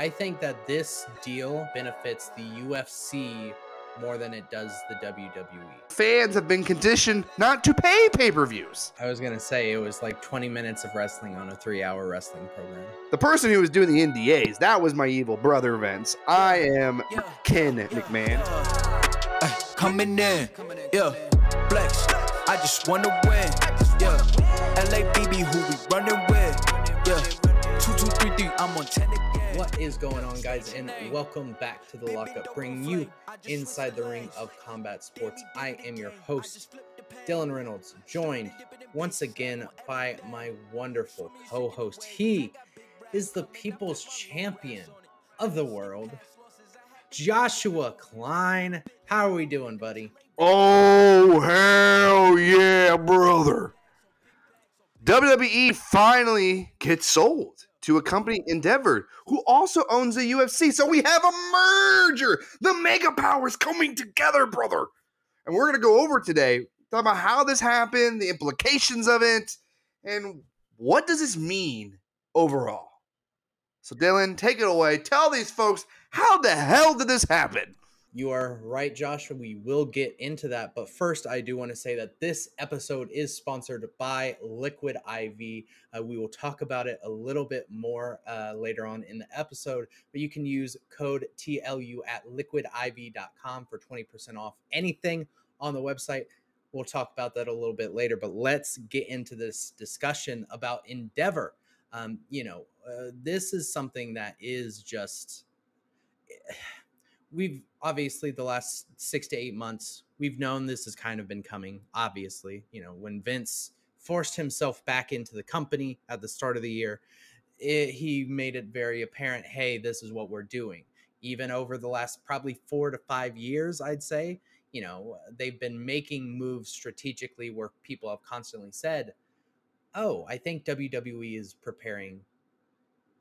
I think that this deal benefits the UFC more than it does the WWE. Fans have been conditioned not to pay pay per views. I was gonna say it was like 20 minutes of wrestling on a three-hour wrestling program. The person who was doing the NDAs, that was my evil brother, Vince. I am Ken McMahon. coming in, yeah, flex. I just wanna win, yeah. LABB, who we running with, yeah. Two, two, three, three, I'm on 10 again. What is going on, guys? And welcome back to the lockup, bringing you inside the ring of combat sports. I am your host, Dylan Reynolds, joined once again by my wonderful co host. He is the people's champion of the world, Joshua Klein. How are we doing, buddy? Oh, hell yeah, brother. WWE finally gets sold to a company Endeavor who also owns the UFC. So we have a merger. The mega powers coming together, brother. And we're going to go over today talk about how this happened, the implications of it, and what does this mean overall. So Dylan, take it away. Tell these folks how the hell did this happen? You are right, Joshua. We will get into that. But first, I do want to say that this episode is sponsored by Liquid IV. Uh, we will talk about it a little bit more uh, later on in the episode, but you can use code TLU at liquidiv.com for 20% off anything on the website. We'll talk about that a little bit later, but let's get into this discussion about Endeavor. Um, you know, uh, this is something that is just we've obviously the last six to eight months we've known this has kind of been coming obviously. You know when vince forced himself back into the company at the start of the year it, he made it very apparent hey this is what we're doing. Even over the last probably four to five years i'd say you know they've been making moves strategically where people have constantly said oh i think wwe is preparing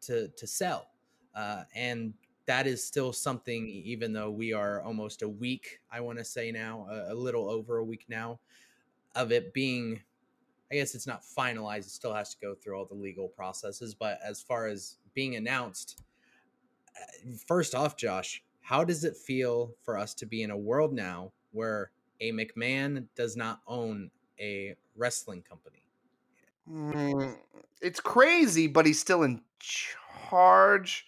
to to sell. Uh, and that is still something, even though we are almost a week, I want to say now, a, a, little over a week now, of it being, I guess it's not finalized. It still has to go through all the legal processes. But as far as being announced, uh, first off, Josh, how does it feel for us to be in a world now where a McMahon does not own a wrestling company? Mm, it's crazy, but he's still in charge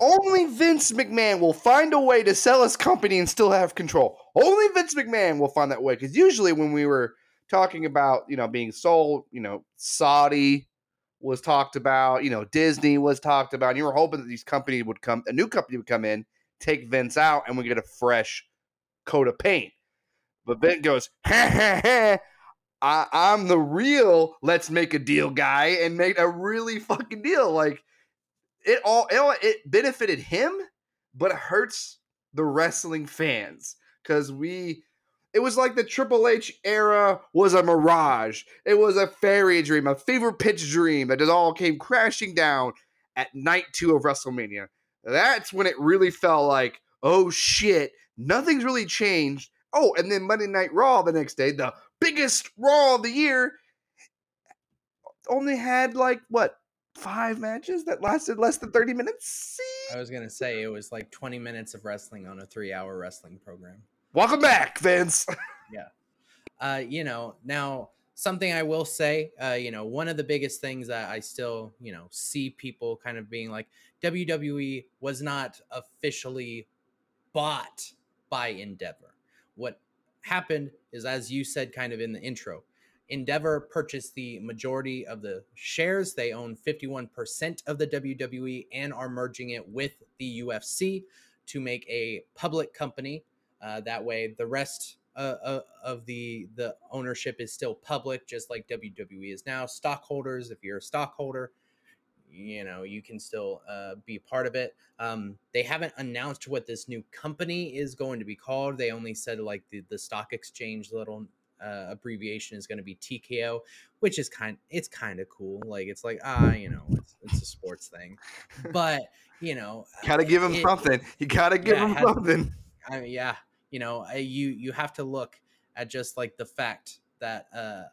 only Vince McMahon will find a way to sell his company and still have control. Only Vince McMahon will find that way. Because usually when we were talking about, you know, being sold, you know, Saudi was talked about, you know, Disney was talked about. And you were hoping that these companies would come, a new company would come in, take Vince out, and we get a fresh coat of paint. But Vince goes, ha ha ha. I, I'm the real let's make a deal guy and make a really fucking deal. Like it all it, benefited him, but it hurts the wrestling fans because we it was like the Triple H era was a mirage. It was a fairy dream, a fever pitch dream that it all came crashing down at night two of WrestleMania. That's when it really felt like, oh shit, nothing's really changed. Oh, and then Monday Night Raw the next day, the biggest Raw of the year, only had like what five matches that lasted less than 30 minutes. See? I was going to say it was like 20 minutes of wrestling on a three hour wrestling program. Welcome back, Vince. yeah. Uh, you know, now something I will say, uh, you know, one of the biggest things that I still, you know, see people kind of being like WWE was not officially bought by Endeavor. What happened is, as you said kind of in the intro, Endeavor purchased the majority of the shares. They own 51% of the WWE and are merging it with the UFC to make a public company. Uh, that way, the rest uh, uh, of the the ownership is still public, just like WWE is now. Stockholders, if you're a stockholder, you know you can still uh, be part of it. Um, they haven't announced what this new company is going to be called. They only said like the the stock exchange little uh, abbreviation is going to be TKO, which is kind it's kind of cool. Like it's like ah, you know, it's, it's a sports thing, but you know, gotta give him it, something. You gotta give yeah, him something. I mean, yeah, you know, you you have to look at just like the fact that uh,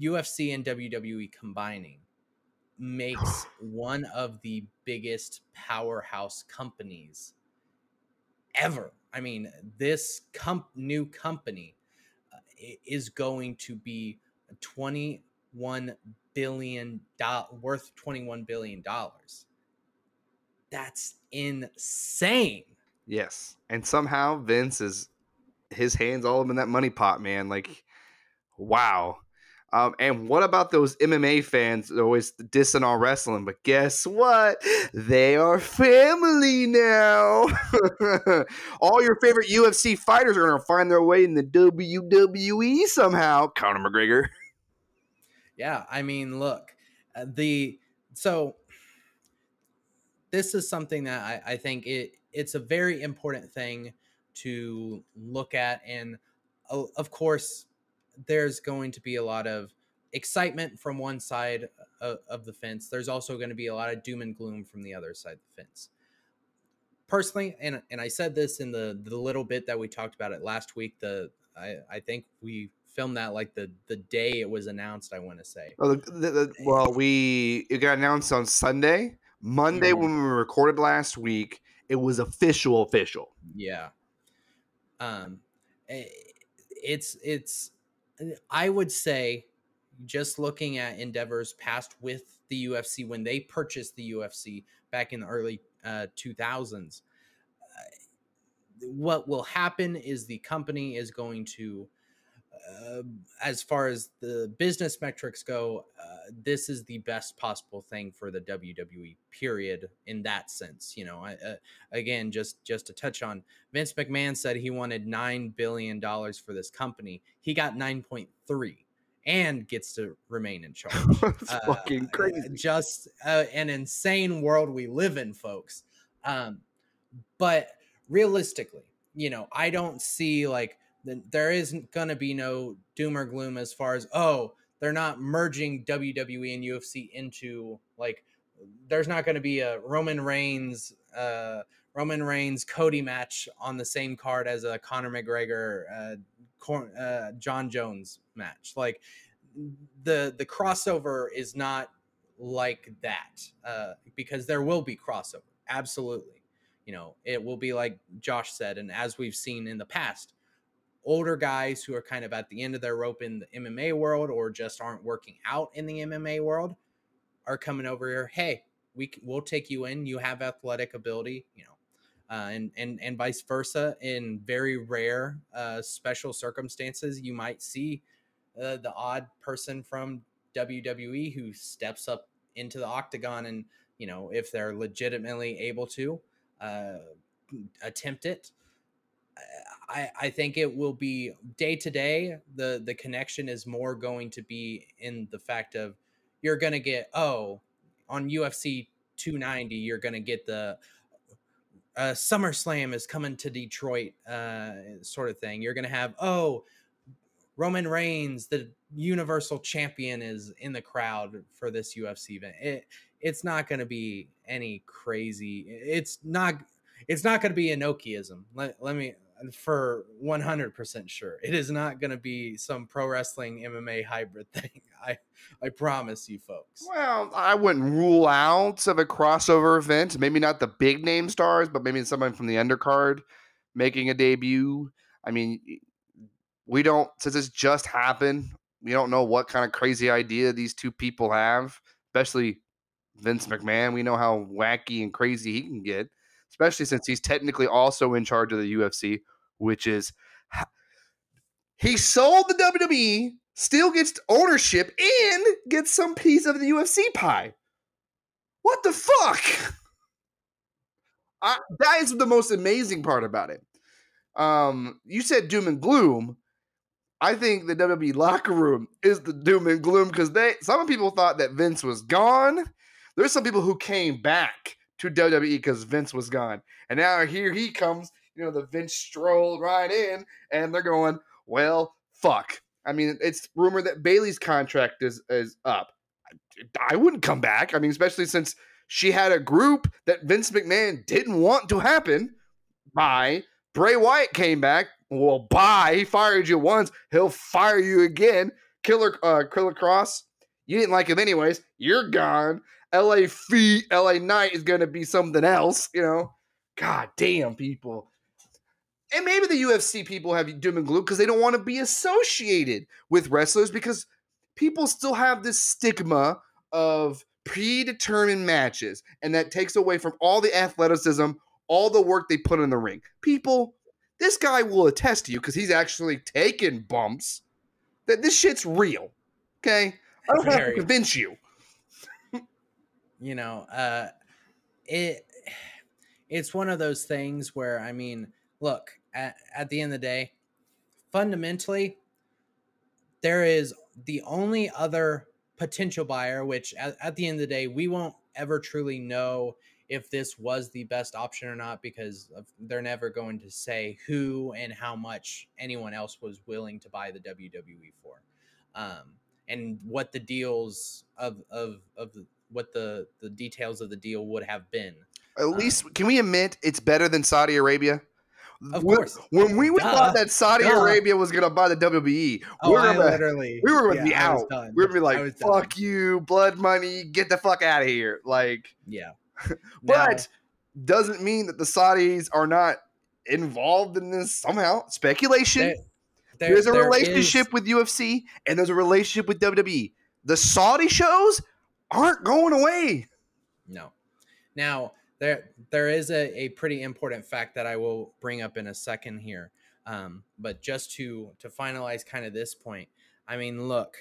UFC and WWE combining makes one of the biggest powerhouse companies ever. I mean, this comp- new company uh, is going to be 21 billion do- worth 21 billion dollars. That's insane. Yes. And somehow Vince is his hands all up in that money pot, man. Like, wow. Um, and what about those MMA fans always dissing on wrestling? But guess what? They are family now. All your favorite UFC fighters are going to find their way in the WWE somehow. Conor McGregor. Yeah, I mean, look, uh, the so this is something that I, I think it it's a very important thing to look at, and of course, there's going to be a lot of excitement from one side of, of the fence. There's also going to be a lot of doom and gloom from the other side of the fence. Personally, and and I said this in the the little bit that we talked about it last week. The I I think we filmed that like the the day it was announced. I want to say. Well, the, the, the, well, we it got announced on Sunday. Monday when we recorded last week, it was official. Official. Yeah. Um, eh, it's it's. I would say, just looking at Endeavor's past with the UFC when they purchased the UFC back in the early uh, 2000s, uh, what will happen is the company is going to. Uh, as far as the business metrics go, uh, this is the best possible thing for the WWE. Period. In that sense, you know, I, uh, again, just just to touch on, Vince McMahon said he wanted nine billion dollars for this company. He got nine point three, and gets to remain in charge. It's Uh, fucking crazy. Just uh, an insane world we live in, folks. Um, but realistically, you know, I don't see like there isn't going to be no doom or gloom as far as oh they're not merging WWE and UFC into like there's not going to be a Roman Reigns uh Roman Reigns Cody match on the same card as a Conor McGregor uh, Cor- uh John Jones match. Like the the crossover is not like that uh because there will be crossover absolutely. You know it will be like Josh said and as we've seen in the past older guys who are kind of at the end of their rope in the MMA world or just aren't working out in the MMA world are coming over here. Hey, we we'll take you in. You have athletic ability, you know, uh, and and and vice versa. In very rare, uh, special circumstances, you might see uh, the odd person from WWE who steps up into the octagon, and you know, if they're legitimately able to uh, attempt it. I, I think it will be day to day. The the connection is more going to be in the fact of you're gonna get oh on UFC 290 you're gonna get the uh, SummerSlam is coming to Detroit uh, sort of thing. You're gonna have oh Roman Reigns the Universal Champion is in the crowd for this UFC event. It it's not gonna be any crazy. It's not it's not going to be Inokiism. Let, let me for 100% sure. It is not going to be some pro wrestling MMA hybrid thing. I I promise you folks. Well, I wouldn't rule out of a crossover event. Maybe not the big name stars, but maybe someone from the undercard making a debut. I mean, we don't since this just happened. We don't know what kind of crazy idea these two people have, especially Vince McMahon. We know how wacky and crazy he can get, especially since he's technically also in charge of the UFC, which is he sold the WWE, still gets ownership and gets some piece of the UFC pie. What the fuck? I, that is the most amazing part about it. Um, you said doom and gloom. I think the WWE locker room is the doom and gloom because they some people thought that Vince was gone. There's some people who came back to WWE because Vince was gone, and now here he comes. You know, the Vince strolled right in, and they're going, "Well, fuck." I mean, it's rumored that Bayley's contract is is up. I wouldn't come back. I mean, especially since she had a group that Vince McMahon didn't want to happen. Bye. Bray Wyatt came back. Well, bye. He fired you once. He'll fire you again. Killer, uh, Killer Kross. You didn't like him anyways. You're gone. LA Feet, LA Knight is going to be something else, you know? God damn, people. And maybe the UFC people have doom and gloom because they don't want to be associated with wrestlers because people still have this stigma of predetermined matches, and that takes away from all the athleticism, all the work they put in the ring. People, this guy will attest to you because he's actually taken bumps that this shit's real. Okay? I don't have to convince you. You know uh it it's one of those things where i mean look at, at the end of the day fundamentally there is the only other potential buyer which at, at the end of the day we won't ever truly know if this was the best option or not because they're never going to say who and how much anyone else was willing to buy the WWE for um, and what the deals of of of what the the details of the deal would have been. At uh, least, can we admit it's better than Saudi Arabia? Of When- course. When we Duh. thought that Saudi Duh. Arabia was going to buy the WWE, Oh, we were gonna, literally we were going to yeah, be out. We were going to be like, done. fuck you, blood money, get the fuck out of here. Like, Yeah. but doesn't mean that the Saudis are not involved in this somehow. Speculation. There- there- there's a there relationship is- with UFC and there's a relationship with WWE. The Saudi shows aren't going away. No. Now there there is a, a pretty important fact that I will bring up in a second here. Um, but just to to finalize kind of this point, I mean, look,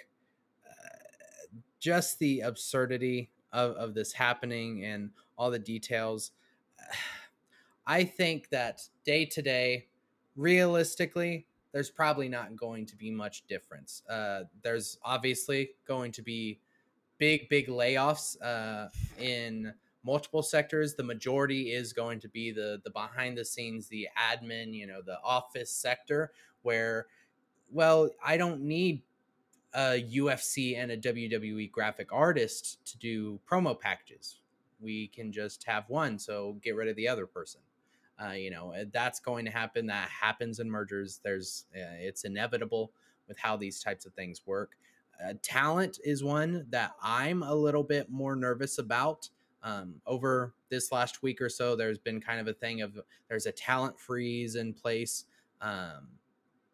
uh, just the absurdity of, of this happening and all the details. I think that day to day, realistically, there's probably not going to be much difference. Uh, there's obviously going to be big, big layoffs uh, in multiple sectors. The majority is going to be the the behind the scenes, the admin, you know, the office sector, where, well, I don't need a UFC and a WWE graphic artist to do promo packages. We can just have one, so get rid of the other person. Uh, you know, that's going to happen. That happens in mergers. There's, uh, it's inevitable with how these types of things work. Uh, talent is one that I'm a little bit more nervous about. Um, over this last week or so, there's been kind of a thing of there's a talent freeze in place. Um,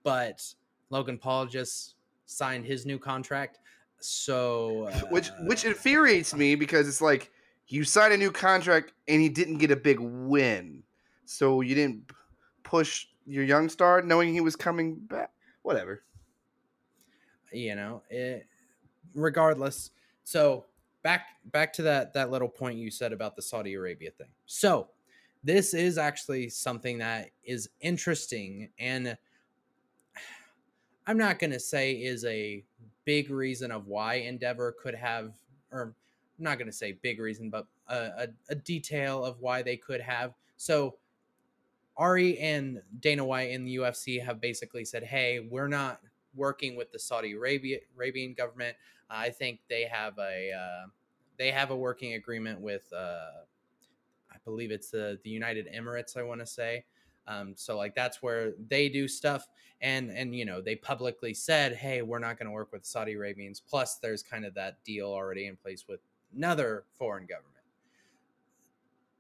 but Logan Paul just signed his new contract. So, uh, which which infuriates me because it's like you signed a new contract and he didn't get a big win, so you didn't push your young star knowing he was coming back. Whatever. You know it, regardless. So back back to that that little point you said about the saudi arabia thing. So this is actually something that is interesting and i'm not going to say is a big reason of why endeavor could have or i'm not going to say big reason but a, a, a detail of why they could have. So Ari and Dana White in the UFC have basically said, "Hey, we're not working with the Saudi Arabia Arabian government. I think they have a uh, they have a working agreement with uh, I believe it's the the United Emirates. I want to say. Um, so like that's where they do stuff, and and you know they publicly said, hey, we're not going to work with Saudi Arabians. Plus, there's kind of that deal already in place with another foreign government.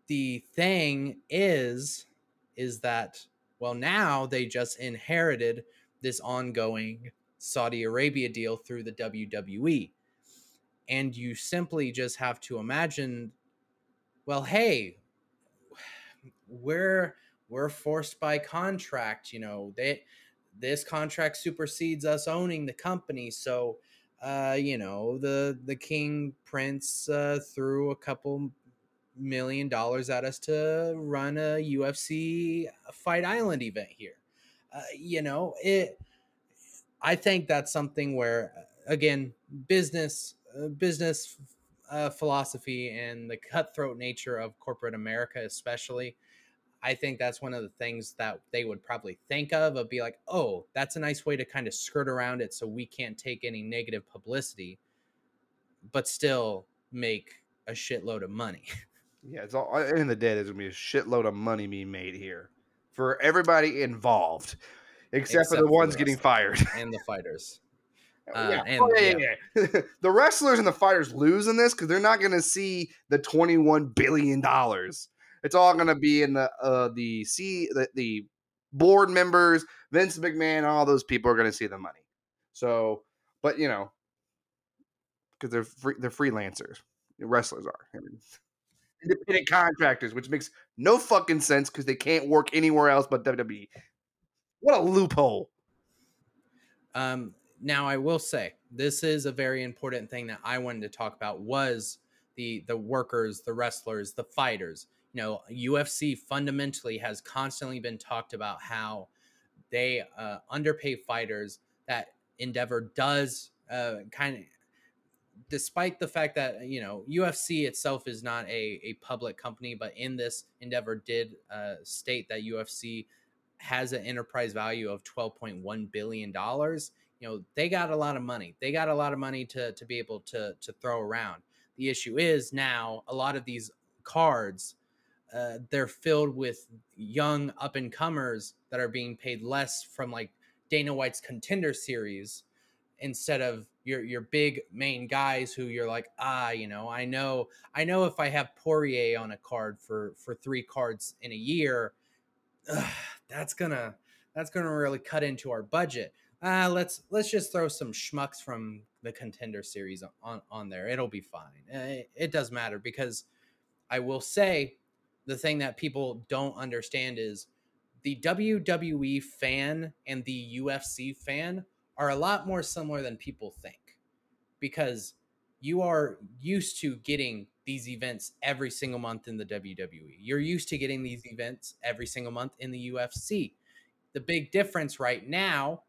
The thing is, is that well now they just inherited this ongoing Saudi Arabia deal through the WWE. And you simply just have to imagine, well, hey, we're we're forced by contract, you know, they this contract supersedes us owning the company. So uh, you know, the the king prince uh, threw a couple million dollars at us to run a UFC Fight Island event here. Uh, you know, it I think that's something where again, business uh, business uh, philosophy and the cutthroat nature of corporate America especially I think that's one of the things that they would probably think of of be like, "Oh, that's a nice way to kind of skirt around it so we can't take any negative publicity but still make a shitload of money." Yeah, it's all in the end the day. There's gonna be a shitload of money being made here for everybody involved, except, for Except the for ones the getting fired. and the fighters. Uh, yeah. Oh, yeah, yeah, yeah. the wrestlers and the fighters lose in this because they're not going to see the twenty-one billion dollars. It's all going to be in the uh, the C the, the board members, Vince McMahon, all those people are going to see the money. So, but you know, because they're free, they're freelancers, wrestlers are I mean, independent contractors, which makes no fucking sense because they can't work anywhere else but WWE. What a loophole! Um, now I will say this is a very important thing that I wanted to talk about was the the workers, the wrestlers, the fighters. You know, UFC fundamentally has constantly been talked about how they uh, underpay fighters. That Endeavor does uh, kind of, despite the fact that you know UFC itself is not a a public company, but in this Endeavor did uh, state that UFC has an enterprise value of 12.1 billion dollars. You know they got a lot of money. They got a lot of money to to be able to to throw around. The issue is now a lot of these cards uh, they're filled with young up and comers that are being paid less from like Dana White's contender series instead of your your big main guys who you're like ah you know I know I know if I have Poirier on a card for for three cards in a year ugh, that's gonna that's gonna really cut into our budget uh, let's let's just throw some schmucks from the contender series on on there. It'll be fine. It, it does matter because I will say the thing that people don't understand is the WWE fan and the UFC fan are a lot more similar than people think because you are used to getting these events every single month in the WWE. You're used to getting these events every single month in the UFC. The big difference right now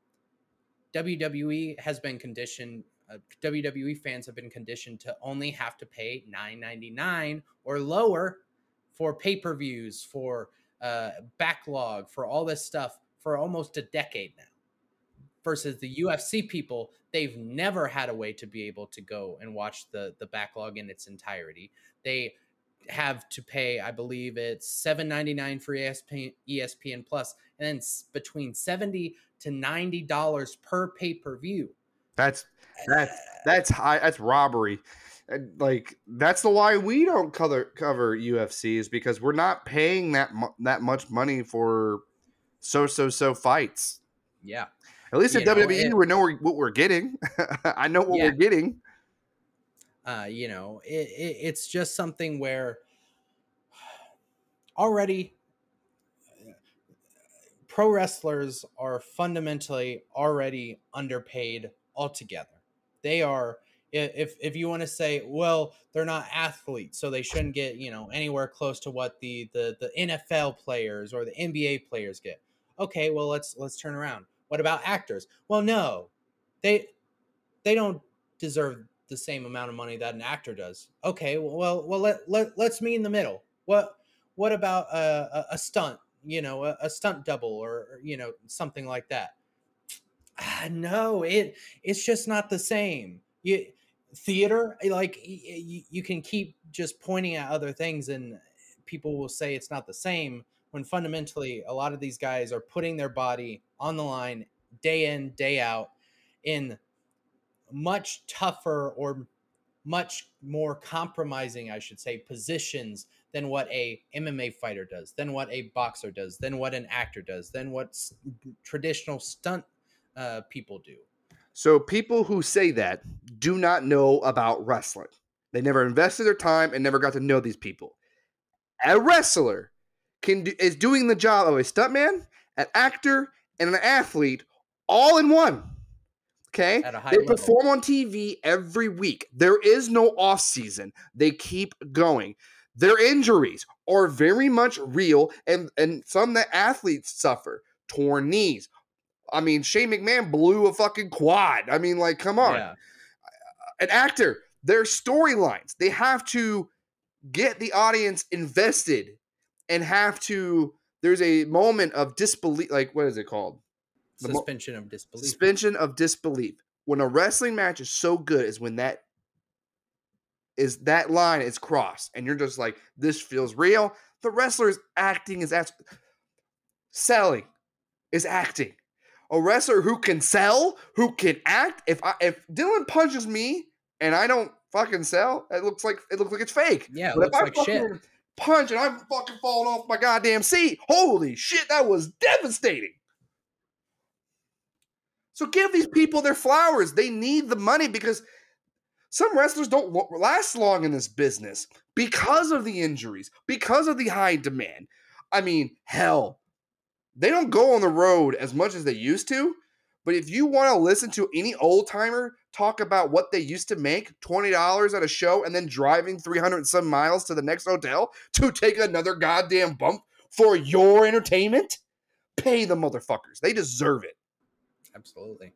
WWE has been conditioned. Uh, WWE fans have been conditioned to only have to pay nine ninety nine or lower for pay per views, for uh, backlog, for all this stuff for almost a decade now. Versus the UFC people, they've never had a way to be able to go and watch the the backlog in its entirety. They have to pay, I believe it's seven ninety nine for ESPN, ESPN Plus, and then between seventy to ninety dollars per pay per view. That's eh. that's that's high. That's robbery. And, Like that's the why we don't cover cover UFC is because we're not paying that mu- that much money for so so so fights. Yeah, At least at know, WWE, it- we know what we're getting. I know what Yeah. we're getting. uh, you know, it, it, it's just something where already pro wrestlers are fundamentally already underpaid altogether. They are if if you want to say, well, they're not athletes, so they shouldn't get you know anywhere close to what the the the NFL players or the NBA players get. Okay, well let's let's turn around. What about actors? Well, no, they they don't deserve the same amount of money that an actor does. Okay, well, well, let, let let's meet in the middle. What what about a, a, a stunt? You know, a, a stunt double or, you know something like that. Ah, no, it it's just not the same. You theater like y- y- you can keep just pointing at other things and people will say it's not the same when fundamentally a lot of these guys are putting their body on the line day in day out in much tougher or much more compromising i should say positions than what a mma fighter does than what a boxer does than what an actor does than what traditional stunt uh, people do So people who say that do not know about wrestling. They never invested their time and never got to know these people. A wrestler can do, is doing the job of a stuntman, an actor, and an athlete all in one. Okay? at a high They level. perform on TV every week. There is no off season. They keep going. Their injuries are very much real, and and some that athletes suffer torn knees. I mean, Shane McMahon blew a fucking quad. I mean, like, come on. Yeah. An actor, their storylines, they have to get the audience invested and have to. There's a moment of disbelief. Like, what is it called? The mo- suspension of disbelief suspension of disbelief. When a wrestling match is so good is when that is that line is crossed and you're just like this feels real. The wrestler is acting is act- selling is acting. a wrestler who can sell, who can act. If I if Dylan punches me and I don't fucking sell, it looks like it looks like it's fake. Yeah, it But looks like shit. Punch and I'm fucking falling off my goddamn seat, holy shit, that was devastating. So give these people their flowers. They need the money because some wrestlers don't last long in this business because of the injuries, because of the high demand. I mean, hell, they don't go on the road as much as they used to. But if you want to listen to any old timer talk about what they used to make $20 at a show and then driving 300 and some miles to the next hotel to take another goddamn bump for your entertainment, pay the motherfuckers. They deserve it. Absolutely.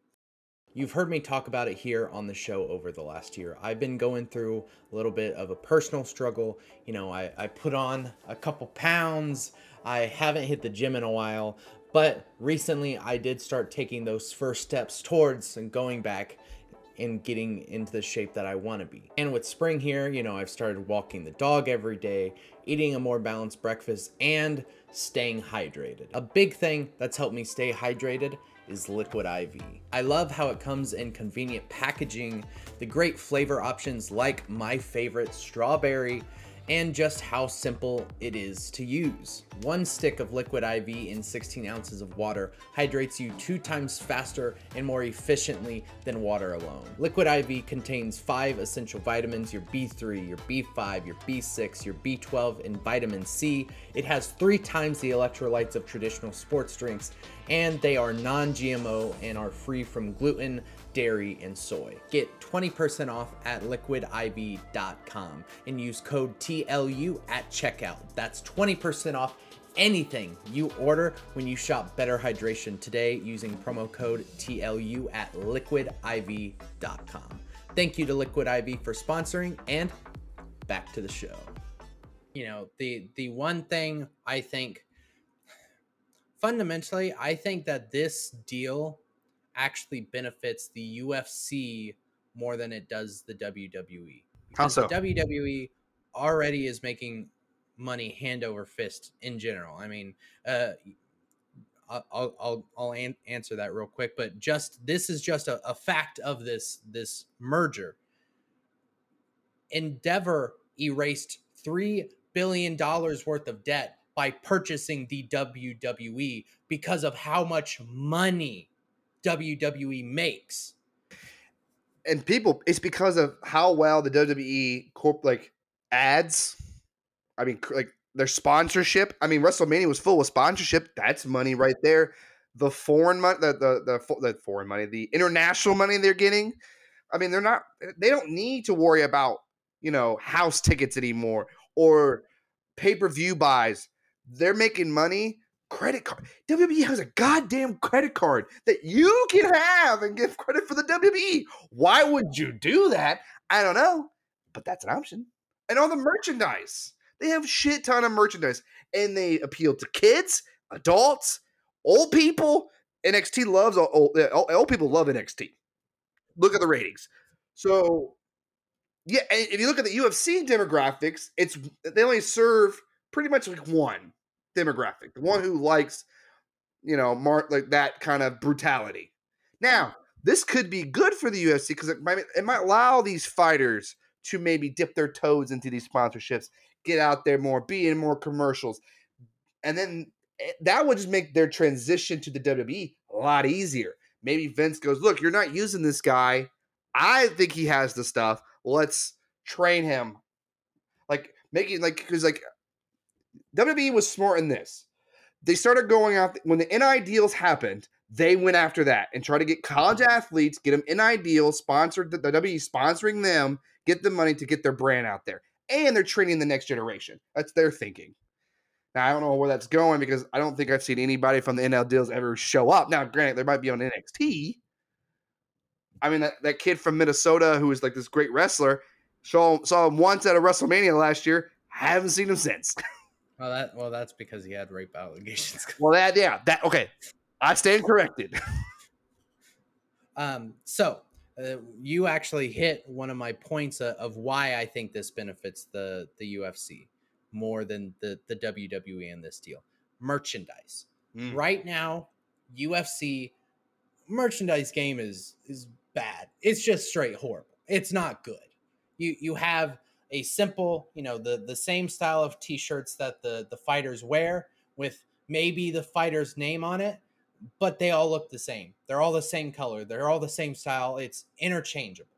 You've heard me talk about it here on the show over the last year. I've been going through a little bit of a personal struggle. You know, I, I put on a couple pounds. I haven't hit the gym in a while, but recently I did start taking those first steps towards and going back and getting into the shape that I want to be. And with spring here, you know, I've started walking the dog every day, eating a more balanced breakfast, and staying hydrated. A big thing that's helped me stay hydrated is Liquid IV. I love how it comes in convenient packaging, the great flavor options like my favorite strawberry, and just how simple it is to use. One stick of Liquid IV in 16 ounces of water hydrates you two times faster and more efficiently than water alone. Liquid IV contains five essential vitamins your B3, your B5, your B6, your B12, and vitamin C. It has three times the electrolytes of traditional sports drinks, and they are non GMO and are free from gluten, dairy, and soy. Get 20% off at liquidiv.com and use code TLU at checkout. That's 20% off anything you order when you shop Better Hydration today using promo code TLU at liquidiv.com. Thank you to Liquid IV for sponsoring and back to the show. You know, the the one thing I think fundamentally, I think that this deal actually benefits the UFC more than it does the WWE. How so? The WWE already is making money hand over fist in general. I mean, uh, I'll I'll I'll, I'll an- answer that real quick, but just this is just a, a fact of this this merger. Endeavor erased three billion dollars worth of debt by purchasing the WWE because of how much money WWE makes. and people it's because of how well the WWE corp like ads. I mean, like their sponsorship. I mean, WrestleMania was full of sponsorship. That's money right there. The foreign money, the the the, the foreign money, the international money they're getting. I mean, they're not. They don't need to worry about you know house tickets anymore or pay per view buys. They're making money. Credit card. WWE has a goddamn credit card that you can have and give credit for the WWE. Why would you do that? I don't know, but that's an option. And all the merchandise. They have shit ton of merchandise and they appeal to kids, adults, old people. NXT loves old, old, old- people love NXT. Look at the ratings. So yeah, if you look at the UFC demographics, it's they only serve pretty much like one demographic, the one who likes, you know, mar- like that kind of brutality. Now, this could be good for the UFC because it might it might allow these fighters to maybe dip their toes into these sponsorships, get out there more, be in more commercials, and then eh, that would just make their transition to the WWE a lot easier. Maybe Vince goes, "Look, you're not using this guy. I think he has the stuff. Let's train him." Like making like because like WWE was smart in this. They started going out when the NI deals happened. They went after that and tried to get college mm-hmm. athletes, get them NI deals, sponsored the, the WWE sponsoring them, get the money to get their brand out there, and they're training the next generation. That's their thinking. Now I don't know where that's going because I don't think I've seen anybody from the NL deals ever show up. Now, granted, there might be on NXT. I mean, that, that kid from Minnesota who was like this great wrestler, saw saw him once at a WrestleMania last year. Haven't seen him since. Well, that well, that's because he had rape allegations. Well, that yeah, that okay. I stand corrected. Um, so uh, you actually hit one of my points of, of why I think this benefits the the UFC more than the the WWE in this deal. Merchandise. Mm. Right now, UFC merchandise game is is bad. It's just straight horrible. It's not good. You you have a simple, you know, the the same style of t-shirts that the the fighters wear with maybe the fighter's name on it, but they all look the same. They're all the same color. They're all the same style. It's interchangeable.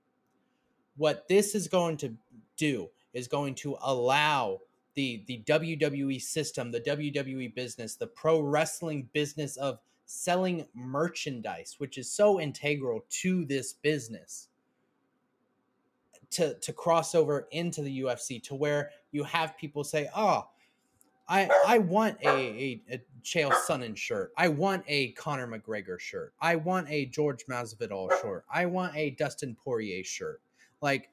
What this is going to do is going to allow the the WWE system, the WWE business, the pro wrestling business of selling merchandise, which is so integral to this business, to to cross over into the UFC to where you have people say, "Oh, I I want a a, a Chael Sonnen shirt. I want a Conor McGregor shirt. I want a George Masvidal shirt. I want a Dustin Poirier shirt." Like,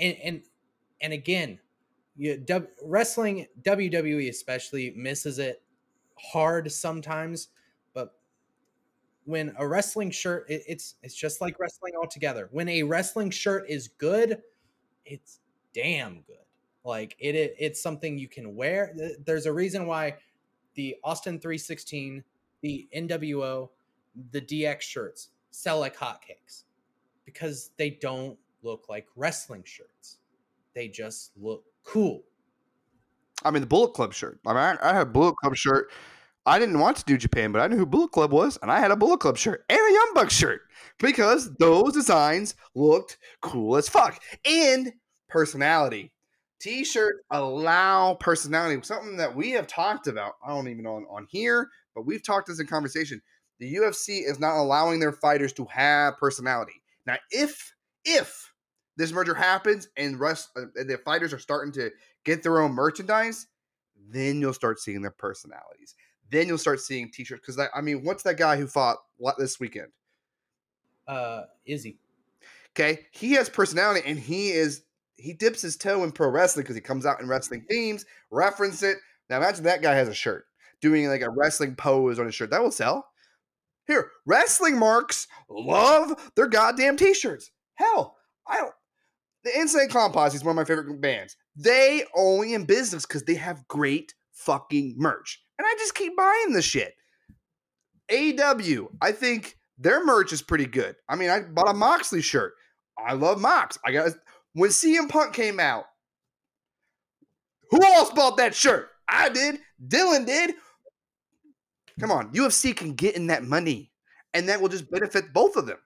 and and and again, you, w, wrestling WWE especially misses it hard sometimes. When a wrestling shirt, it, it's it's just like wrestling altogether. When a wrestling shirt is good, it's damn good. Like it, it it's something you can wear. There's a reason why the Austin 316, the NWO, the DX shirts sell like hotcakes because they don't look like wrestling shirts. They just look cool. I mean, the Bullet Club shirt. I mean, I, I had Bullet Club shirt. I didn't want to do Japan, but I knew who Bullet Club was, and I had a Bullet Club shirt and a Young Buck shirt because those designs looked cool as fuck and personality. T-shirts allow personality, something that we have talked about. I don't even know on, on here, but we've talked this in conversation. The UFC is not allowing their fighters to have personality. Now, if if this merger happens and rest uh, the fighters are starting to get their own merchandise, then you'll start seeing their personalities. Then you'll start seeing t-shirts. Because I mean, what's that guy who fought this weekend? Uh, Izzy. Okay, he has personality, and he is he dips his toe in pro wrestling because he comes out in wrestling themes, reference it. Now imagine that guy has a shirt doing like a wrestling pose on his shirt. That will sell. Here, wrestling marks love their goddamn t-shirts. Hell, I don't the Insane Clown Posse is one of my favorite bands. They only in business because they have great fucking merch. And I just keep buying the shit. AEW, I think their merch is pretty good. I mean, I bought a Moxley shirt. I love Mox. I got when CM Punk came out. Who else bought that shirt? I did. Dylan did. Come on, UFC can get in that money, and that will just benefit both of them.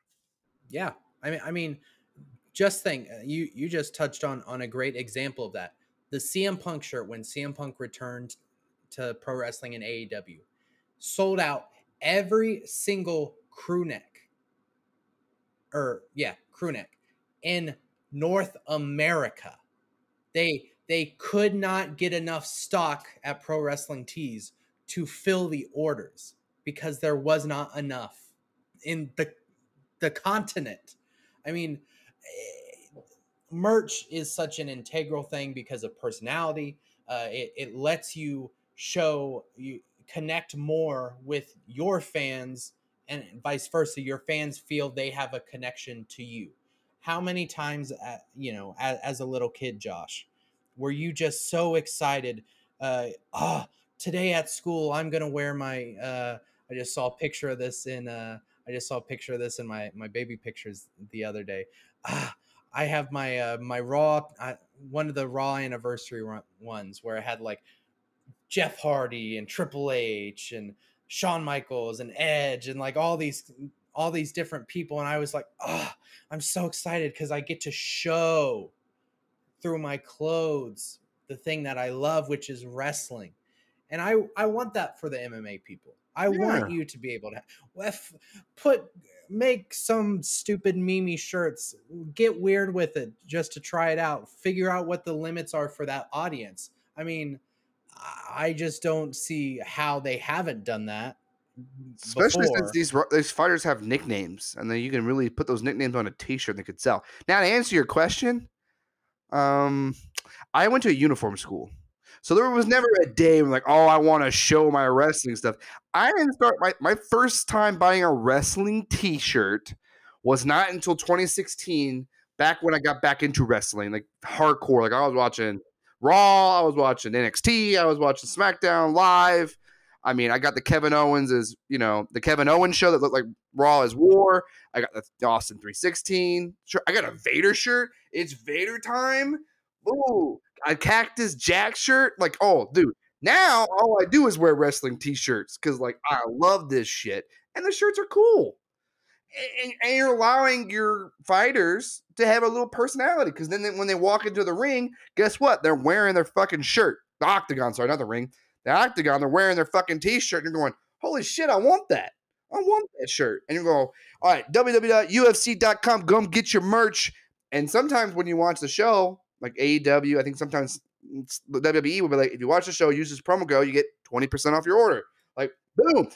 Yeah, I mean, I mean, just think uh, you you just touched on on a great example of that. The CM Punk shirt when CM Punk returned to pro wrestling in AEW sold out every single crew neck or yeah, crew neck in North America. They they could not get enough stock at Pro Wrestling Tees to fill the orders because there was not enough in the the continent. I mean, merch is such an integral thing because of personality. Uh, it, it lets you show you connect more with your fans and vice versa your fans feel they have a connection to you. How many times at, you know as, as, a little kid josh were you just so excited uh oh today at school i'm gonna wear my uh i just saw a picture of this in uh i just saw a picture of this in my my baby pictures the other day. Ah I have my uh, my raw uh, one of the raw anniversary ones where I had like Jeff Hardy and Triple H and Shawn Michaels and Edge and like all these all these different people and I was like, "Oh, I'm so excited cuz I get to show through my clothes the thing that I love which is wrestling." And I I want that for the MMA people. I yeah. want you to be able to put make some stupid mimi shirts, get weird with it just to try it out, figure out what the limits are for that audience. I mean, I just don't see how they haven't done that. Especially before. since these these fighters have nicknames, and then you can really put those nicknames on a T-shirt that could sell. Now, to answer your question, um, I went to a uniform school. So there was never a day when like, oh, I want to show my wrestling stuff. I didn't start my, my first time buying a wrestling t-shirt was not until 2016, back when I got back into wrestling, like hardcore. Like I was watching Raw, I was watching NXT, I was watching SmackDown live. I mean, I got the Kevin Owens as you know the Kevin Owens show that looked like Raw is War. I got the Austin three sixteen. I got a Vader shirt. It's Vader time. Ooh, a Cactus Jack shirt. Like, oh, dude. Now all I do is wear wrestling t-shirts because like I love this shit, and the shirts are cool. And, and you're allowing your fighters to have a little personality because then they, when they walk into the ring, guess what? They're wearing their fucking shirt. The octagon, sorry, not the ring. The octagon, they're wearing their fucking t-shirt and you're going, holy shit, I want that. I want that shirt. And you go, all right, www.ufc.com, come get your merch. And sometimes when you watch the show, like AEW, I think sometimes WWE will be like, if you watch the show, use this promo code, you get 20% off your order. Like, boom,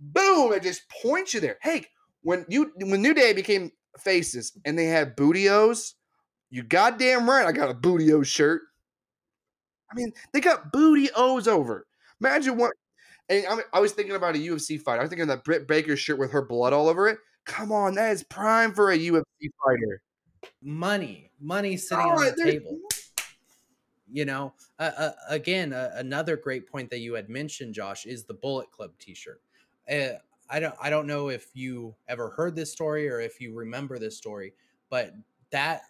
boom, it just points you there. Hey, when you when New Day became faces and they had bootios, you goddamn right, I got a bootio shirt. I mean, they got booty O's over. Imagine what. And I, I was thinking about a UFC fight. I was thinking of that Britt Baker shirt with her blood all over it. Come on, that is prime for a UFC fighter. Money, money sitting oh, on the table. You know, uh, uh, again, uh, another great point that you had mentioned, Josh, is the Bullet Club T-shirt. I don't, I don't know if you ever heard this story or if you remember this story, but that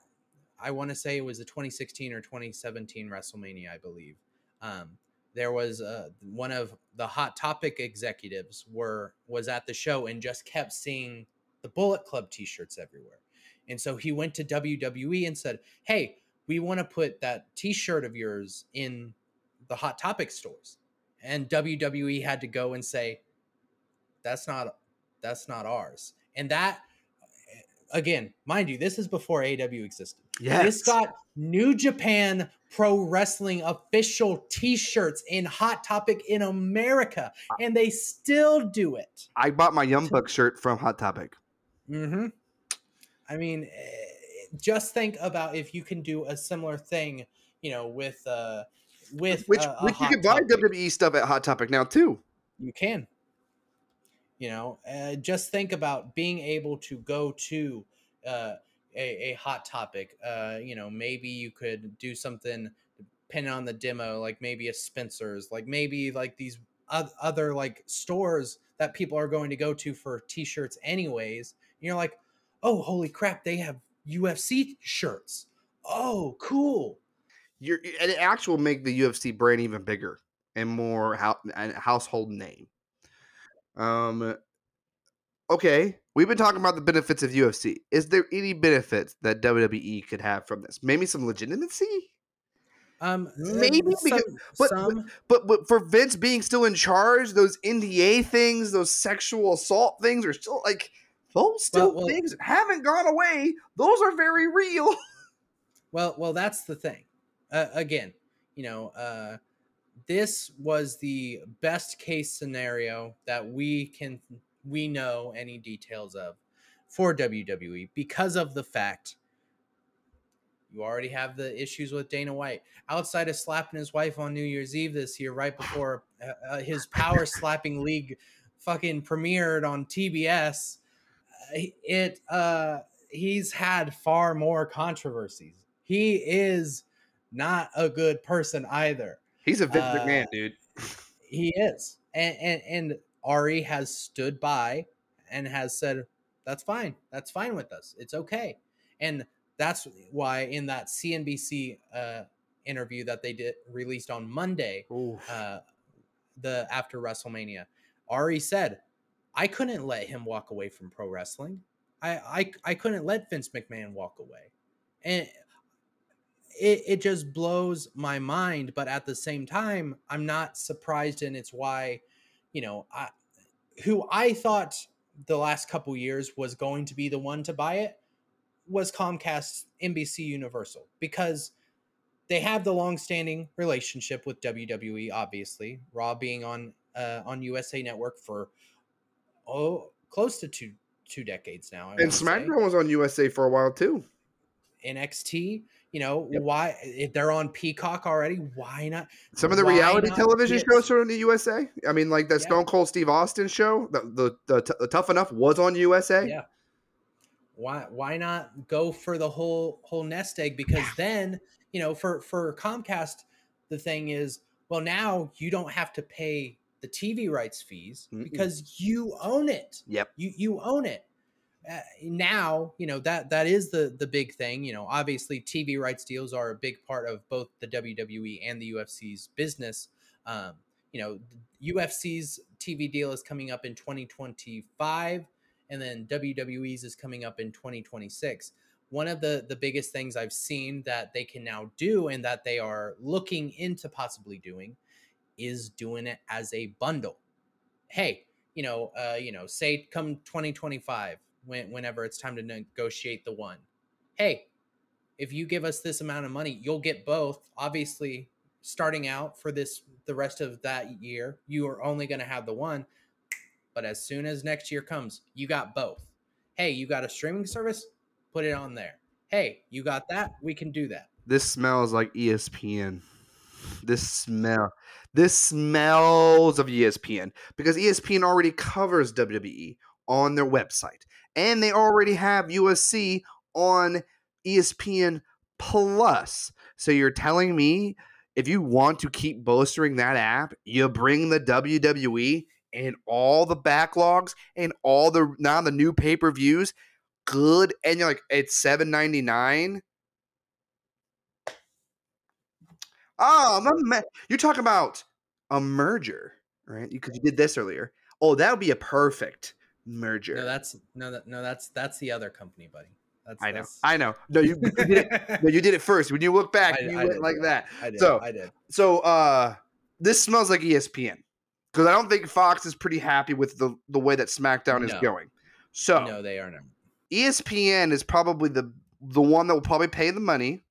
I want to say it was the 2016 or 2017 WrestleMania, I believe. Um, there was uh, one of the Hot Topic executives were was at the show and just kept seeing the Bullet Club T-shirts everywhere, and so he went to WWE and said, "Hey, we want to put that T-shirt of yours in the Hot Topic stores," and WWE had to go and say, "That's not that's not ours," and that again, mind you, this is before AEW existed. Yes. This got New Japan Pro Wrestling official t-shirts in Hot Topic in America, and they still do it. I bought my Young Buck shirt from Hot Topic. Mm-hmm. I mean, eh, just think about if you can do a similar thing, you know, with uh with which, a, a which you can buy WWE stuff at Hot Topic now too. You can. You know, uh, just think about being able to go to uh, a, a hot topic. Uh, you know, maybe you could do something depending on the demo, like maybe a Spencer's, like maybe like these other like stores that people are going to go to for t-shirts anyways. And you're like, oh, holy crap, they have UFC shirts. Oh, cool. You're, and it actually will make the UFC brand even bigger and more ho- a household name. Um, okay, we've been talking about the benefits of UFC. Is there any benefits that WWE could have from this? Maybe some legitimacy. Um, maybe some, because, but, some... But, but but for Vince being still in charge, those NDA things, those sexual assault things are still like those still well, well, things haven't gone away. Those are very real. Well, well, that's the thing. Uh, again, you know, uh, this was the best case scenario that we can we know any details of for WWE because of the fact you already have the issues with Dana White. Outside of slapping his wife on New Year's Eve this year, right before uh, uh his power slapping league fucking premiered on TBS, uh, it uh, he's had far more controversies. He is not a good person either. He's a Vince uh, McMahon, dude. he is, and, and and Ari has stood by and has said, that's fine. That's fine with us. It's okay. And that's why in that CNBC uh, interview that they did released on Monday, uh, the after WrestleMania, Ari said, I couldn't let him walk away from pro wrestling. I, I, I couldn't let Vince McMahon walk away. And it, it just blows my mind. But at the same time, I'm not surprised, and it's why, you know, I, who I thought the last couple years was going to be the one to buy it was Comcast NBC Universal because they have the long-standing relationship with WWE obviously Raw being on uh, on USA Network for oh close to two two decades now I and SmackDown was on USA for a while too NXT you know yep. why if they're on Peacock already? Why not? Some of the reality television shows are on the USA. I mean, like the yeah. Stone Cold Steve Austin show, the the, the, the Tough Enough was on USA. Yeah. Why why not go for the whole whole nest egg? Because then you know for for Comcast, the thing is, well now you don't have to pay the TV rights fees Mm-mm. because you own it. Yep. You you own it. Uh, now, you know that that is the the big thing. You know, obviously TV rights deals are a big part of both the WWE and the UFC's business. Um, you know, UFC's TV deal is coming up in 2025 and then WWE's is coming up in 2026. One of the the biggest things I've seen that they can now do and that they are looking into possibly doing is doing it as a bundle. Hey, you know, uh, you know, say come 2025 when whenever it's time to negotiate the one. Hey, if you give us this amount of money, you'll get both. Obviously, starting out for this the rest of that year, you are only going to have the one. But as soon as next year comes, you got both. Hey, you got a streaming service? Put it on there. Hey, you got that? We can do that. This smells like ESPN. This smell. This smells of ESPN because ESPN already covers WWE on their website, and they already have UFC on ESPN Plus. So you're telling me if you want to keep bolstering that app, you bring the WWE and all the backlogs and all the now the new pay per views, good, and you're like it's seven ninety nine. Oh, my ma- you're talking about a merger, right? Because you did this earlier. Oh, that would be a perfect merger. No, that's no, that, no, that's that's the other company, buddy. That's, I know. that's- I know. No, you, you did it. No, you did it first. When you look back, I- you I went like yeah. that. I did. So- I did. So, uh, this smells like ESPN because I don't think Fox is pretty happy with the the way that SmackDown is No. going. So, No, they are not. E ESPN is probably the the one that will probably pay the money.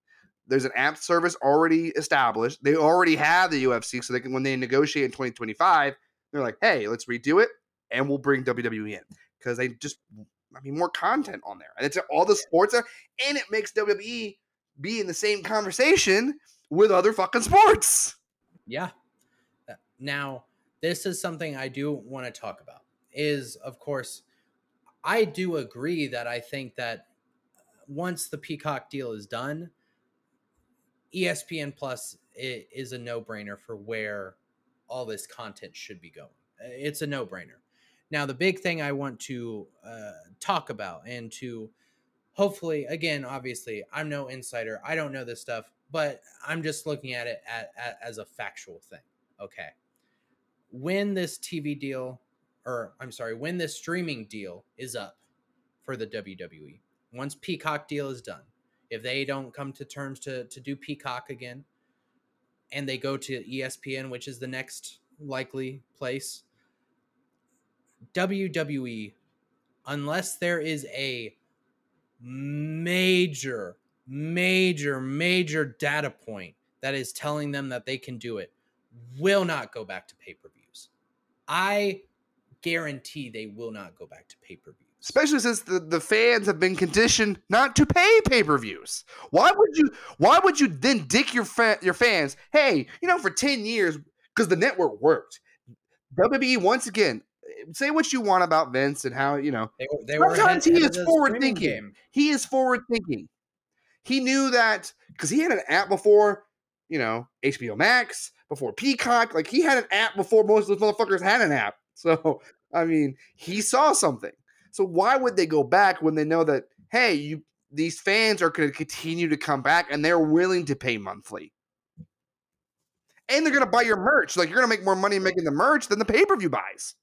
There's an app service already established. They already have the UFC, so they can when they negotiate in 2025, they're like, "Hey, let's redo it, and we'll bring WWE in because they just, I mean, more content on there, and it's all the sports are, and it makes WWE be in the same conversation with other fucking sports." Yeah. Uh, Now, this is something I do want to talk about. Is of course, I do agree that I think that once the Peacock deal is done, ESPN Plus is a no-brainer for where all this content should be going. Uh, It's a no-brainer. Now, the big thing I want to uh, talk about and to hopefully, again, obviously, I'm no insider. I don't know this stuff, but I'm just looking at it at, at, as a factual thing. Okay. When this TV deal, or I'm sorry, when this streaming deal is up for the WWE, once Peacock deal is done, if they don't come to terms to, to do Peacock again, and they go to ESPN, which is the next likely place, WWE, unless there is a major, major, major data point that is telling them that they can do it, will not go back to pay per views. I guarantee they will not go back to pay per views. especially since the, the fans have been conditioned not to pay pay-per-views why would you why would you then dick your fa- your fans hey you know for 10 years because the network worked wwe once again say what you want about vince and how you know They, they Sometimes he is forward thinking. game. he is forward thinking he knew that because he had an app before you know hbo max before peacock like he had an app before most of those motherfuckers had an app so i mean he saw something so why would they go back when they know that hey, you these fans are going to continue to come back and they're willing to pay monthly. And they're going to buy your merch. Like you're going to make more money making the merch than the pay-per-view buys.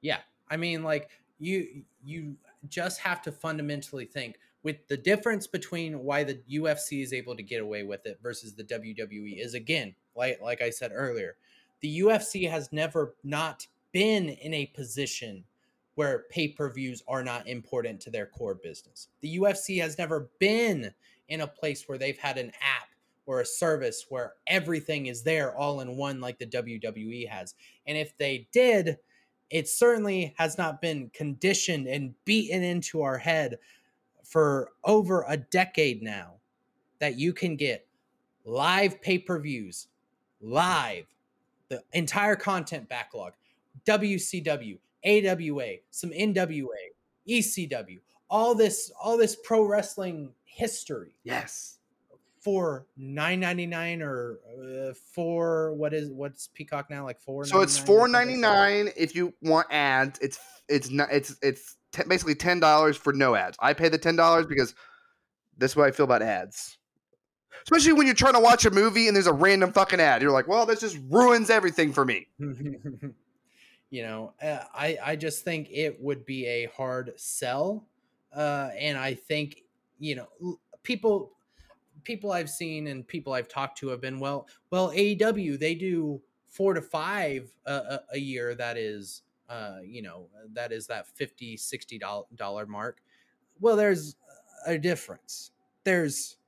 Yeah, I mean, like you you just have to fundamentally think with the difference between why the UFC is able to get away with it versus the WWE is again, like like I said earlier, the UFC has never not been in a position where pay-per-views are not important to their core business. The UFC has never been in a place where they've had an app or a service where everything is there all in one like the WWE has. And if they did, it certainly has not been conditioned and beaten into our head for over a decade now that you can get live pay-per-views live the entire content backlog WCW AWA some NWA ECW all this all this pro wrestling history Yes. For nine ninety nine or uh, for what is what's Peacock now like four? So it's four ninety nine if you want ads. It's it's not it's it's t- basically ten dollars for no ads. I pay the ten dollars because that's what I feel about ads. Especially when you're trying to watch a movie and there's a random fucking ad. You're like, well, this just ruins everything for me. you know, uh, I I just think it would be a hard sell, uh, and I think you know people people I've seen and people I've talked to have been well well AEW they do four to five a, a, year that is uh you know that is that 50 60 dollar mark. Well there's a difference. There's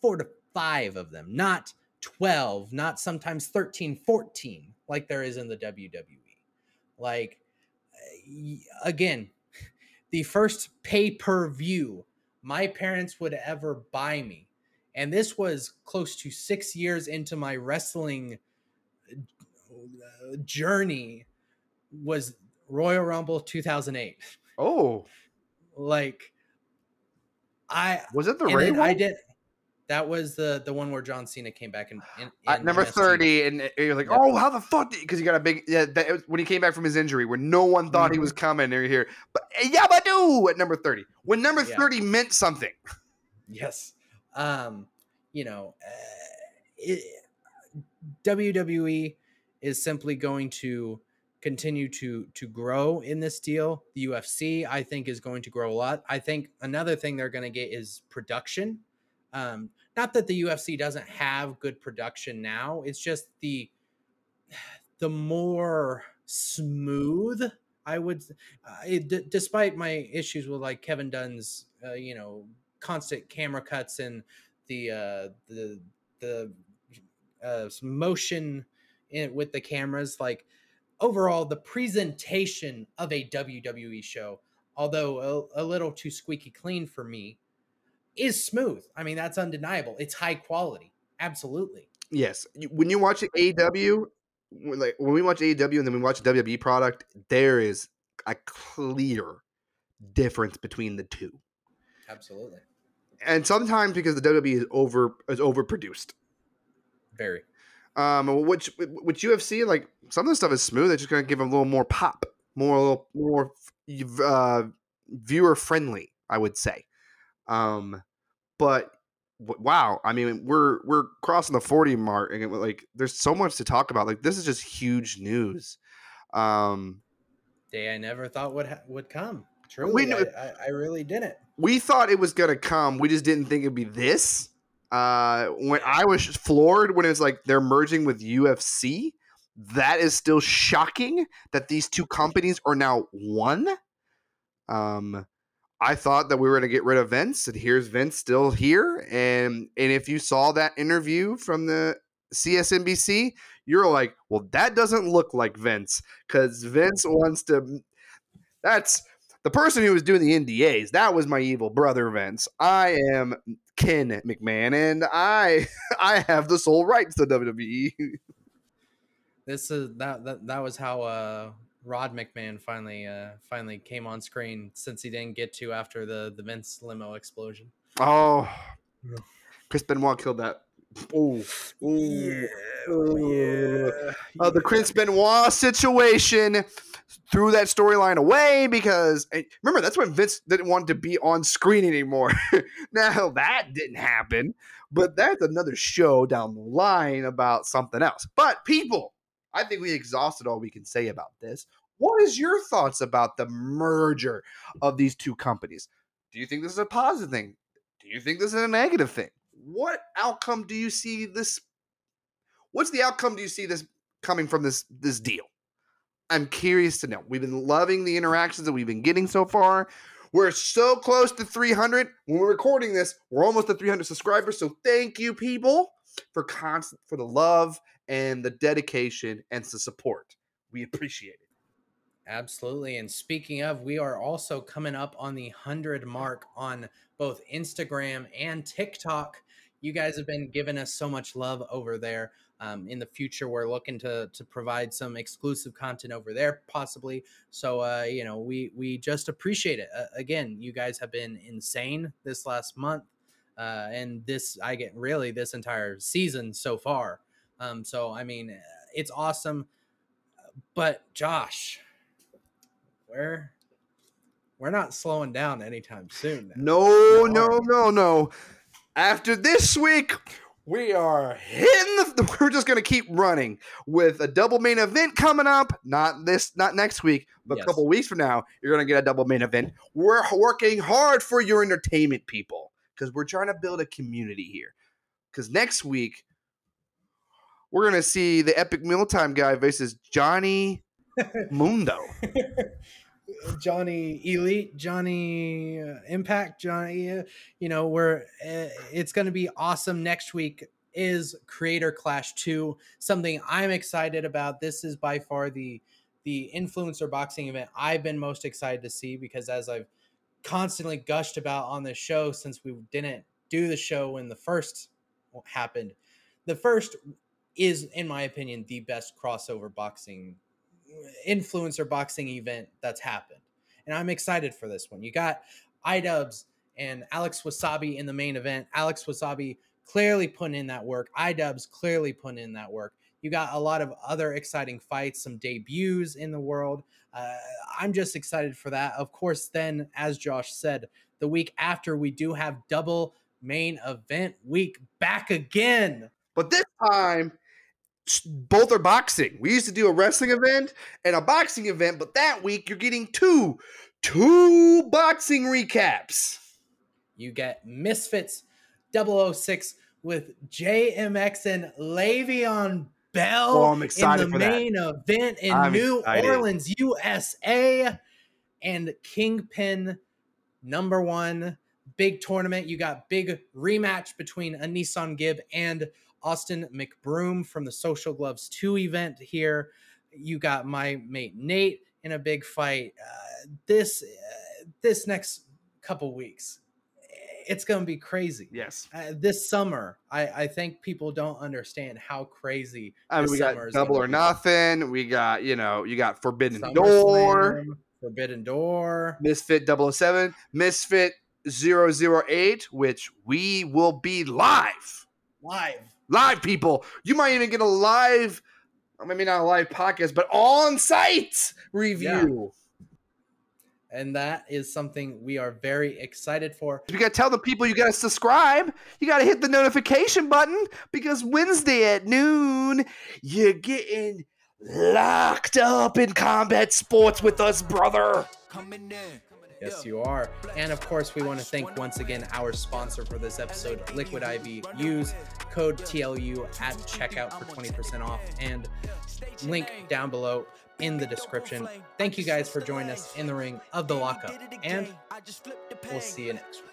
four to five of them not 12 not sometimes 13 14 like there is in the WWE like again the first pay per view my parents would ever buy me and this was close to six years into my wrestling uh, journey was royal rumble 2008 Oh, like i was it the and Ray i did that was the the one where john cena came back in, in, At in number NXT. thirty, and you're like. "Oh, how the fuck?" Because he got a big yeah. That, when he came back from his injury, where no one thought he Mhm. was coming. They're here, but eh, Yabadoo at number thirty. When number Yeah. thirty meant something. Yes. Um, you know, uh, it, WWE is simply going to continue to to grow in this deal. The UFC, I think, is going to grow a lot. I think another thing they're going to get is production. Um, not that the UFC doesn't have good production now. It's just the the more smooth I would, uh, it, d- despite my issues with like Kevin Dunn's, uh, you know, constant camera cuts and the uh, the the uh, motion in, with the cameras, like overall the presentation of a WWE show, although a, a little too squeaky clean for me, is smooth. I mean, that's undeniable. It's high quality, absolutely. Yes, when you watch AEW, when, like when we watch AEW and then we watch a WWE product, there is a clear difference between the two. Absolutely, And sometimes because the WWE is over is overproduced. very. Um, which which UFC like some of the stuff is smooth. It's just gonna give them a little more pop, more a little more uh, viewer friendly, I would say. Um, but wow, I mean, we're we're crossing the forty mark, and it, like, there's so much to talk about. Like, this is just huge news. Um, Day I never thought would ha- would come. Truly, knew- I, I, really didn't. we thought it was gonna come. We just didn't think it'd be this. Uh, when I was floored when it was like they're merging with UFC, that is still shocking that these two companies are now one. Um, I thought that we were gonna get rid of Vince, and here's Vince still here. And and if you saw that interview from the CNBC, you're like, well, that doesn't look like Vince because Vince wants to. That's the person who was doing the NDAs, that was my evil brother Vince. I am Ken McMahon, and I I have the sole rights to WWE. This is that that, that was how uh, Rod McMahon finally uh, finally came on screen since he didn't get to after the the Vince limo explosion. Oh. Chris Benoit killed that. Oh, Yeah, oh, Uh, the Chris Benoit situation threw that storyline away because and remember that's when Vince didn't want to be on screen anymore. now that didn't happen, but that's another show down the line about something else. But people, I think we exhausted all we can say about this. What is your thoughts about the merger of these two companies? Do you think this is a positive thing? Do you think this is a negative thing? What outcome do you see this what's the outcome do you see this coming from this this deal? I'm curious to know. We've been loving the interactions that we've been getting so far. We're so close to 300. When we're recording this, we're almost at 300 subscribers. So thank you, people, for constant for the love and the dedication and the support. We appreciate it. Absolutely. And speaking of, we are also coming up on the 100 mark on both Instagram and TikTok. You guys have been giving us so much love over there. Um, in the future, we're looking to to provide some exclusive content over there, possibly. So, uh, you know, we we just appreciate it. Uh, again, you guys have been insane this last month. uh, and this I get really this entire season so far. Um, so I mean, it's awesome. But Josh, where we're not slowing down anytime soon. now. No, No. no, no, no. After this week, we are hitting the. We're just gonna keep running with a double main event coming up. Not this, not next week, but Yes. a couple weeks from now, you're gonna get a double main event. We're working hard for your entertainment, people, because we're trying to build a community here. Because next week, we're gonna see the epic mealtime guy versus Johnny Mundo. Johnny Elite, Johnny uh, Impact, Johnny. Uh, you know, we're uh, it's going to be awesome. Next week is Creator Clash Two, something I'm excited about. This is by far the the influencer boxing event I've been most excited to see because as I've constantly gushed about on this show since we didn't do the show when the first happened, the first is, in my opinion, the best crossover boxing influencer boxing event that's happened. And I'm excited for this one. You got iDubbbz and Alex Wassabi in the main event. Alex Wassabi clearly putting in that work. iDubbbz clearly putting in that work. You got a lot of other exciting fights, some debuts in the world. Uh, I'm just excited for that. Of course, then, as Josh said, the week after, we do have double main event week back again. But this time, both are boxing. We used to do a wrestling event and a boxing event, but that week you're getting two, two boxing recaps. You get Misfits 006 with JMX and Le'Veon Bell Oh, I'm excited in the for that. main event in I'm New excited. Orleans, USA, and Kingpyn number one big tournament. You got big rematch between AnEsonGib and Austin McBroom from the Social Gloves 2 event here. You got my mate Nate in a big fight. Uh, this uh, this next couple weeks, it's going to be crazy. Yes. Uh, this summer, I, I think people don't understand how crazy. I mean, we summer got is double or be. nothing. We got, you know, you got Forbidden SummerSlam, Door, Forbidden Door. Misfit 007, Misfit 008, which we will be live. Live. Live, people. You might even get a live, or maybe not a live podcast, but on site review. And that is something we are very excited for. You got to tell the people you got to subscribe. You got to hit the notification button because Wednesday at noon, you're getting locked up in combat sports with us, brother. Coming in. Yes, you are. And of course, we want to thank once again our sponsor for this episode, Liquid IV. Use code TLU at checkout for 20% off and link down below in the description. Thank you guys for joining us in the ring of the lockup. And we'll see you next week.